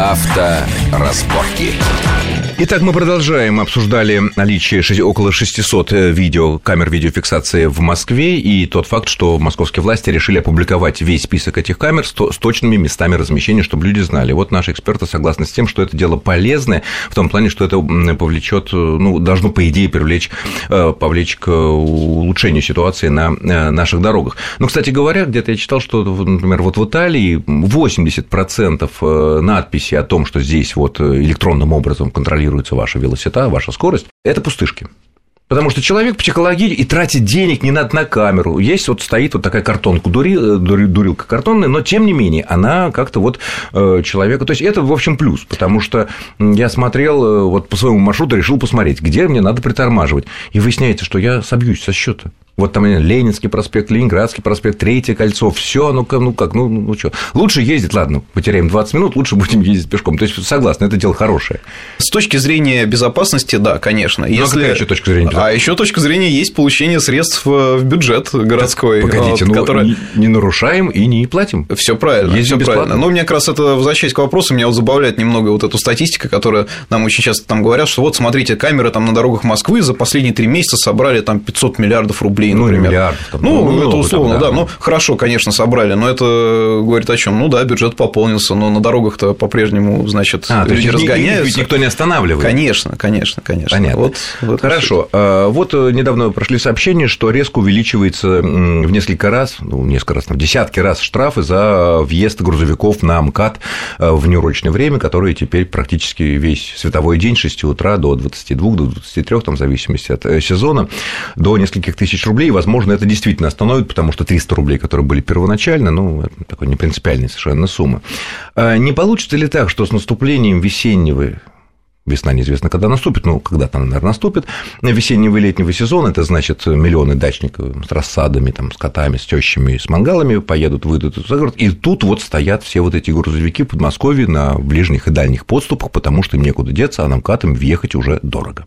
Авторазборки. Итак, мы продолжаем. Обсуждали наличие около 600 э, видео, камер видеофиксации в Москве и тот факт, что московские власти решили опубликовать весь список этих камер с точными местами размещения, чтобы люди знали. Вот наши эксперты согласны с тем, что это дело полезное, в том плане, что это повлечет, э, ну, должно, по идее, привлечь, э, повлечь к улучшению ситуации на наших дорогах. Но, кстати говоря, где-то я читал, что, например, вот в Италии 80% надписи о том, что здесь вот электронным образом контролируют контролируется ваша велосита, ваша скорость, это пустышки. Потому что человек психологически и тратит денег не надо на камеру. Есть вот стоит вот такая картонка, дури, дури, дурилка картонная, но тем не менее она как-то вот э, человека... То есть это, в общем, плюс, потому что я смотрел э, вот по своему маршруту, решил посмотреть, где мне надо притормаживать. И выясняется, что я собьюсь со счета. Вот там Ленинский проспект, Ленинградский проспект, Третье кольцо, все, ну как, ну как, ну, ну что. Лучше ездить, ладно, потеряем 20 минут, лучше будем ездить пешком. То есть, согласна, это дело хорошее. С точки зрения безопасности, да, конечно. Ну, а Если... А еще точка зрения А еще точка зрения есть получение средств э, в бюджет городской. Так, погодите, вот, ну, который... не, не нарушаем и не платим. Все правильно, все правильно. Но мне как раз это возвращаясь к вопросу, меня вот забавляет немного вот эту статистика, которая нам очень часто там говорят, что вот смотрите, камеры там на дорогах Москвы за последние три месяца собрали там 500 миллиардов рублей, ну, например. Миллиардов там, ну, ну, это условно, там, да. да. Ну, хорошо, конечно, собрали, но это говорит о чем? Ну да, бюджет пополнился, но на дорогах-то по-прежнему, значит, а, люди разгоняются. Ведь никто не останавливает. Конечно, конечно, конечно. Понятно. Вот, Хорошо. А, вот э, недавно прошли сообщения, что резко увеличивается в несколько раз, ну, несколько раз, в десятки раз штрафы за въезд грузовиков на МКАД э, в неурочное время, которые теперь практически весь световой день с 6 утра до 22, до 23, там, в зависимости от э, сезона, до нескольких тысяч рублей. Возможно, это действительно остановит, потому что 300 рублей, которые были первоначально, ну, это такой непринципиальная совершенно сумма. А не получится ли так, что с наступлением весеннего Весна неизвестно, когда наступит, ну, когда-то наверное, наступит. Весеннего и летнего сезона, это значит, миллионы дачников с рассадами, там, с котами, с тещами, с мангалами поедут, выйдут за город, и тут вот стоят все вот эти грузовики в Подмосковье на ближних и дальних подступах, потому что им некуда деться, а нам катам въехать уже дорого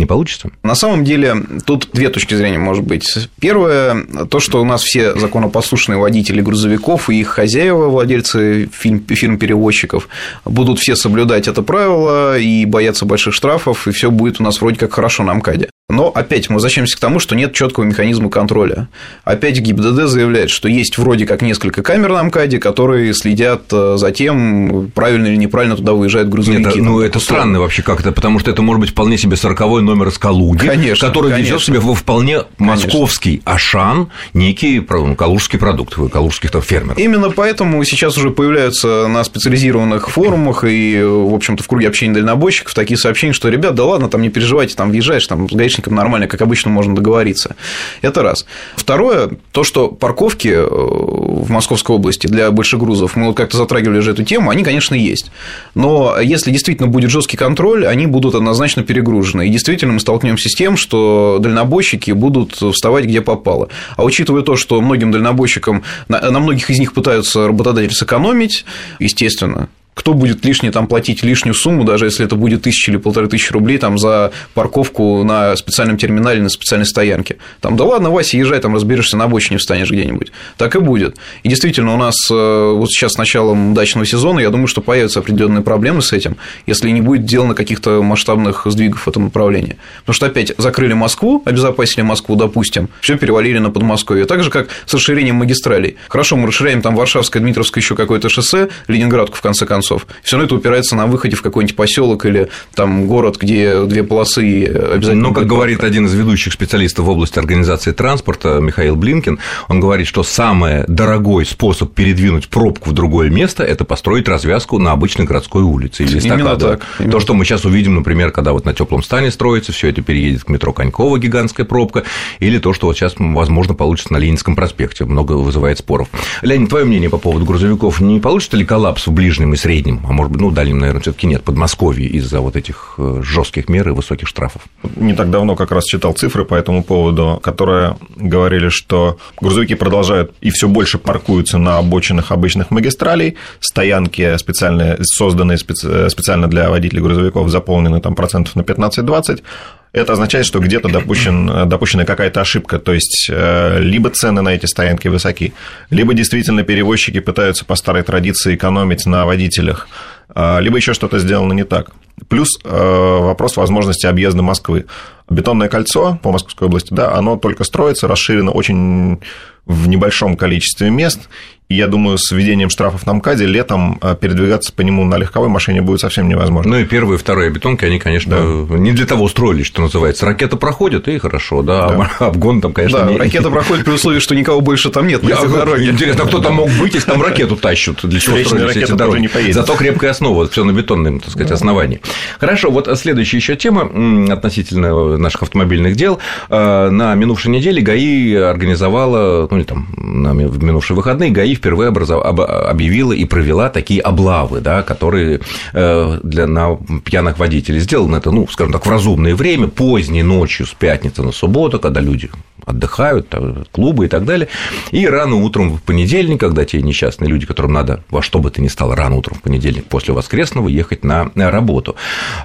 не получится? На самом деле, тут две точки зрения, может быть. Первое, то, что у нас все законопослушные водители грузовиков и их хозяева, владельцы фирм-перевозчиков, будут все соблюдать это правило и бояться больших штрафов, и все будет у нас вроде как хорошо на МКАДе. Но опять мы возвращаемся к тому, что нет четкого механизма контроля. Опять ГИБДД заявляет, что есть вроде как несколько камер на МКАДе, которые следят э, за тем, правильно или неправильно туда выезжают грузовики. Нет, ну, это странно вообще как-то, потому что это может быть вполне себе сороковой номер из Калуги, конечно, который конечно. везет себе во вполне московский конечно. Ашан некий калужский продукт, калужских там фермеров. Именно поэтому сейчас уже появляются на специализированных форумах и, в общем-то, в круге общения дальнобойщиков такие сообщения, что, ребят, да ладно, там не переживайте, там въезжаешь, там с гаишником нормально, как обычно можно договориться. Это раз. Второе, то, что парковки э, в Московской области для больших грузов, мы вот как-то затрагивали уже эту тему, они, конечно, есть. Но если действительно будет жесткий контроль, они будут однозначно перегружены. И действительно мы столкнемся с тем, что дальнобойщики будут вставать где попало. А учитывая то, что многим дальнобойщикам, на многих из них пытаются работодатели сэкономить, естественно, кто будет лишний там платить лишнюю сумму, даже если это будет тысяча или полторы тысячи рублей там за парковку на специальном терминале, на специальной стоянке. Там, да ладно, Вася, езжай, там разберешься на обочине, встанешь где-нибудь. Так и будет. И действительно, у нас э, вот сейчас с началом дачного сезона, я думаю, что появятся определенные проблемы с этим, если не будет сделано каких-то масштабных сдвигов в этом направлении. Потому что опять закрыли Москву, обезопасили Москву, допустим, все перевалили на Подмосковье. Так же, как с расширением магистралей. Хорошо, мы расширяем там Варшавское, Дмитровское еще какое-то шоссе, Ленинградку, в конце концов концов. Все равно это упирается на выходе в какой-нибудь поселок или там город, где две полосы обязательно. Но, как говорит один из ведущих специалистов в области организации транспорта Михаил Блинкин, он говорит, что самый дорогой способ передвинуть пробку в другое место – это построить развязку на обычной городской улице или Именно так. Именно То, что мы сейчас увидим, например, когда вот на теплом стане строится, все это переедет к метро Конькова, гигантская пробка, или то, что вот сейчас, возможно, получится на Ленинском проспекте, много вызывает споров. Леонид, твое мнение по поводу грузовиков, не получится ли коллапс в ближнем и среднем среднем, а может быть, ну, дальнем, наверное, все таки нет, Подмосковье из-за вот этих э, жестких мер и высоких штрафов. Не так давно как раз читал цифры по этому поводу, которые говорили, что грузовики продолжают и все больше паркуются на обочинах обычных магистралей, стоянки специальные, созданные специально для водителей грузовиков, заполнены там процентов на 15-20, это означает, что где-то допущен, допущена какая-то ошибка, то есть э, либо цены на эти стоянки высоки, либо действительно перевозчики пытаются по старой традиции экономить на водителях, либо еще что-то сделано не так. Плюс вопрос возможности объезда Москвы. Бетонное кольцо по Московской области, да, оно только строится, расширено очень в небольшом количестве мест, и я думаю, с введением штрафов на МКАДе летом э, передвигаться по нему на легковой машине будет совсем невозможно. Ну и первые вторые бетонки, они, конечно, да. не для того строились, что называется. Ракета проходит, и хорошо, да, да. обгон там, конечно, да, не... ракета проходит при условии, что никого больше там нет на этой дороге. Интересно, а кто там мог быть, если там ракету тащут? Для чего строились эти дороги? Зато крепкая основа, все на бетонном, так сказать, основании. Хорошо, вот следующая еще тема относительно наших автомобильных дел. Э, на минувшей неделе ГАИ организовала, ну или там на минувшие выходные, ГАИ впервые образов... объявила и провела такие облавы, да, которые э, для на пьяных водителей сделаны это, ну, скажем так, в разумное время, поздней ночью с пятницы на субботу, когда люди отдыхают, клубы и так далее. И рано утром в понедельник, когда те несчастные люди, которым надо во что бы то ни стало рано утром в понедельник после воскресного ехать на работу.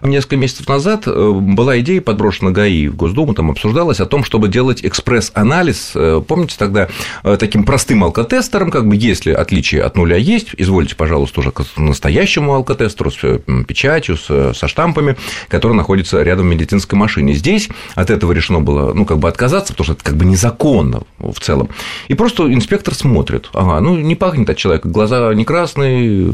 Несколько месяцев назад э, была идея подброшена ГАИ в Госдуму, там обсуждалось о том, чтобы делать экспресс-анализ. Э, помните, тогда таким простым алкотестером, как бы если отличие от нуля есть, извольте, пожалуйста, уже к настоящему алкотестеру с э, печатью, со штампами, который находится рядом в медицинской машине. Здесь от этого решено было, ну, как бы отказаться, потому что это как бы незаконно в целом. И просто инспектор смотрит, ага, ну, не пахнет от человека, глаза не красные,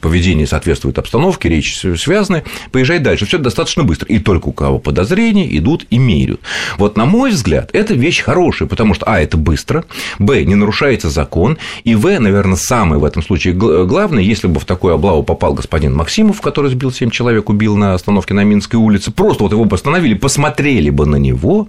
поведение соответствует обстановке, речь связанная, поезжай дальше. Все достаточно быстро. И только у кого подозрения идут и меряют. Вот, на мой взгляд, это вещь хорошая, потому что, а, это быстро, б, не нарушается закон, и в, наверное, самое в этом случае главное, если бы в такую облаву попал господин Максимов, который сбил 7 человек, убил на остановке на Минской улице, просто вот его бы остановили, посмотрели бы на него,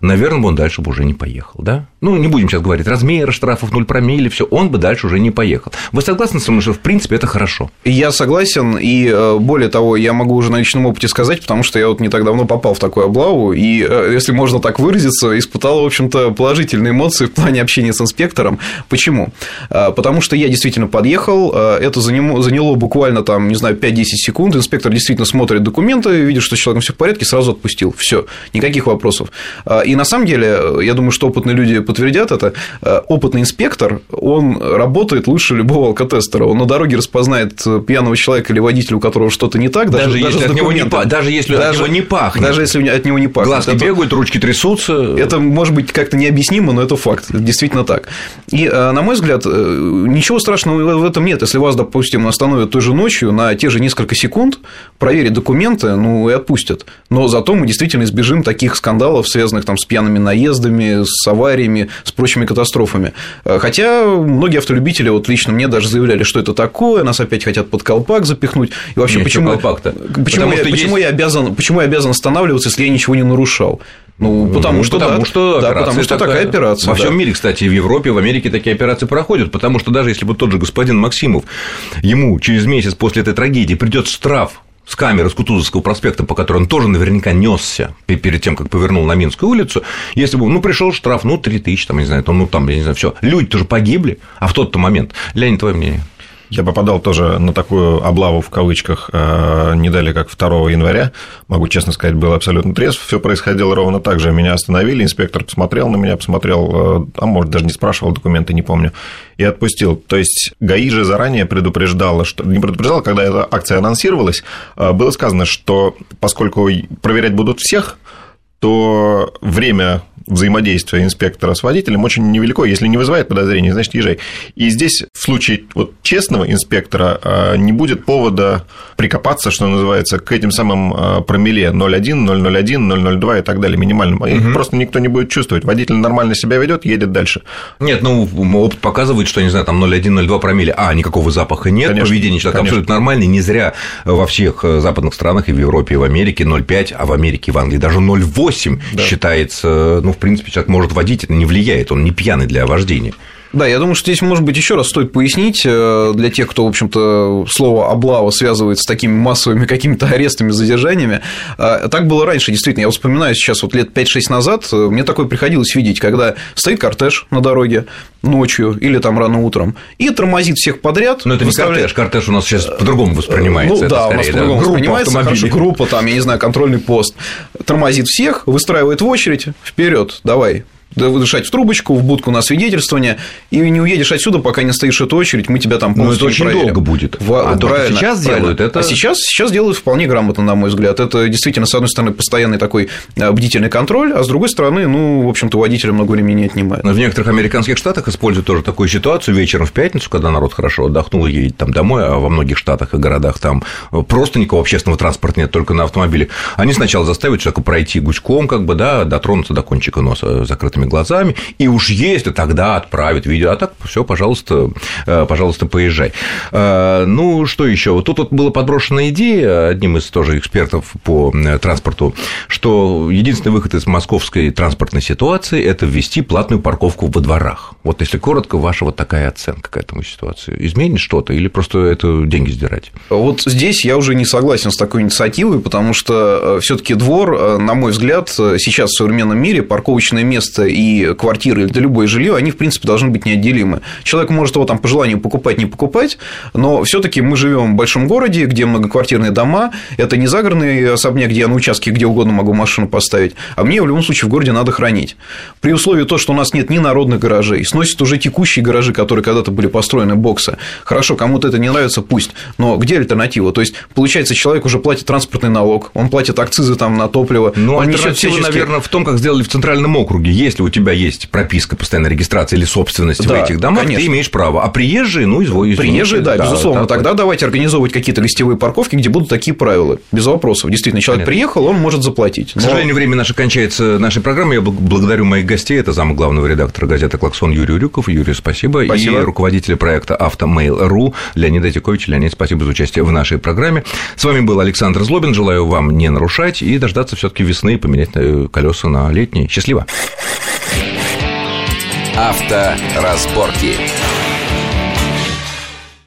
наверное, бы он дальше бы уже не поехал, да? Ну, не будем сейчас говорить размеры штрафов, 0 промилле, все, он бы дальше уже не поехал. Вы согласны со мной, что в принципе это хорошо? Я согласен, и э, более того, я могу уже на личном опыте сказать, потому что я вот не так давно попал в такую облаву, и, э, если можно так выразиться, испытал, в общем-то, положительные эмоции в плане общения с инспектором. Почему? Э, потому что я действительно подъехал, это заняло буквально там, не знаю, 5-10 секунд, инспектор действительно смотрит документы, видит, что с человеком все в порядке, сразу отпустил. Все, никаких вопросов. И на самом деле, я думаю, что опытные люди подтвердят это, э, опытный инспектор, он работает лучше любого алкотестера. Он на дороге распознает пьяного человека или водителя, у которого что-то не так, даже, даже, если, от него не, даже если даже, от него не пахнет. Даже если от него не пахнет. Глазки это, бегают, ручки трясутся. Это может быть как-то необъяснимо, но это факт. Это действительно так. И, э, на мой взгляд, э, ничего страшного в этом нет. Если вас, допустим, остановят той же ночью на те же несколько секунд, проверят документы, ну и отпустят. Но зато мы действительно избежим таких скандалов, связанных там, с пьяными наездами, с авариями, с прочими катастрофами. Э, хотя многие автолюбители, вот лично мне даже заявляли, что это такое, нас опять хотят под колпак запихнуть. И вообще, Нет, почему, колпак-то? почему, я, почему, есть... я обязан, почему я обязан останавливаться, если я ничего не нарушал? Ну, потому ну, что, потому, да, что, да, потому что такая, такая операция. Во да. всем мире, кстати, в Европе, в Америке такие операции проходят, потому что даже если бы тот же господин Максимов, ему через месяц после этой трагедии придет штраф с камеры с Кутузовского проспекта, по которой он тоже наверняка несся перед тем, как повернул на Минскую улицу, если бы, ну, пришел штраф, ну, 3 тысячи, там, не знаю, там, ну, там, я не знаю, все, люди тоже погибли, а в тот-то момент. Леонид, твое мнение? Я попадал тоже на такую облаву в кавычках э, не далее, как 2 января. Могу честно сказать, был абсолютно трезв. Все происходило ровно так же. Меня остановили, инспектор посмотрел на меня, посмотрел, э, а может, даже не спрашивал документы, не помню, и отпустил. То есть ГАИ же заранее предупреждала, что не предупреждала, когда эта акция анонсировалась, э, было сказано, что поскольку проверять будут всех, то время взаимодействия инспектора с водителем очень невелико. Если не вызывает подозрений, значит, езжай. И здесь в случае вот честного инспектора а, не будет повода прикопаться, что называется, к этим самым а, промилле 0,1, 0,01, 0,02 и так далее, минимальным. Их угу. просто никто не будет чувствовать. Водитель нормально себя ведет, едет дальше. Нет, ну, опыт показывает, что, не знаю, там 0,1, 0,2 промилле, а, никакого запаха нет, конечно, поведение человека конечно. абсолютно нормальное, не зря во всех э, западных странах и в Европе, и в Америке 0,5, а в Америке и в Англии даже 0,8 да. считается, ну, в принципе, человек может водить, это не влияет, он не пьяный для вождения. Да, я думаю, что здесь, может быть, еще раз стоит пояснить э, для тех, кто, в общем-то, слово облава связывает с такими массовыми какими-то арестами, задержаниями. Э, так было раньше, действительно. Я вспоминаю сейчас, вот лет 5-6 назад, э, мне такое приходилось видеть, когда стоит кортеж на дороге ночью или там рано утром и тормозит всех подряд. Но это выставляет... не кортеж, кортеж у нас сейчас по-другому воспринимается. Ну, да, скорее, у нас по-другому да? воспринимается. Хорошо, группа, там, я не знаю, контрольный пост. Тормозит всех, выстраивает в очередь, вперед, давай, дышать в трубочку, в будку на свидетельствование, и не уедешь отсюда, пока не стоишь эту очередь, мы тебя там полностью это очень проверим. долго будет. В- А правильно, сейчас правильно. делают, это- А сейчас, сейчас делают вполне грамотно, на мой взгляд. Это действительно, с одной стороны, постоянный такой э, бдительный контроль, а с другой стороны, ну, в общем-то, водителя много времени не отнимает. Но в некоторых американских штатах используют тоже такую ситуацию вечером в пятницу, когда народ хорошо отдохнул едет там домой, а во многих штатах и городах там просто никакого общественного транспорта нет, только на автомобиле. Они сначала заставят человека пройти гуськом, как бы, да, дотронуться до кончика носа закрытыми глазами, и уж если тогда отправят видео, а так все, пожалуйста, э, пожалуйста, поезжай. Э, Ну, что еще? Тут вот была подброшена идея одним из тоже экспертов по э, транспорту, что единственный выход из московской транспортной ситуации – это ввести платную парковку во дворах. Вот если коротко, ваша вот такая оценка к этому ситуации. Изменит что-то или просто это деньги сдирать? Вот здесь я уже не согласен с такой инициативой, потому что все таки двор, на мой взгляд, сейчас в современном мире парковочное место и квартиры, да любое жилье, они, в принципе, должны быть неотделимы. Человек может его там по желанию покупать, не покупать, но все таки мы живем в большом городе, где многоквартирные дома, это не загородный особняк, где я на участке где угодно могу машину поставить, а мне в любом случае в городе надо хранить. При условии то, что у нас нет ни народных гаражей, сносят уже текущие гаражи, которые когда-то были построены боксы. Хорошо, кому-то это не нравится, пусть, но где альтернатива? То есть, получается, человек уже платит транспортный налог, он платит акцизы там на топливо, Ну, он альтернатива, всяческие- наверное, в том, как сделали в Центральном округе. Если у тебя есть прописка, постоянная регистрация или собственность Да, в этих домах, конечно. ты имеешь право. А приезжие, ну, изволь, Приезжие, да, безусловно. так Тогда давайте организовывать какие-то гостевые парковки, где будут такие правила. Без вопросов. Действительно, человек Понятно. приехал, он может заплатить. К сожалению, время наше кончается нашей программы. Я бл- благодарю моих гостей. Это зам главного редактора газеты «Клаксон» Юрий Урюков. Юрий, спасибо. Спасибо. И руководителя проекта «Автомейл.ру» Леонид Этикович. Леонид, спасибо за участие в нашей программе. С вами был Александр Злобин. Желаю вам не нарушать и дождаться все таки весны и поменять э, колеса на летние. Счастливо. Авторазборки.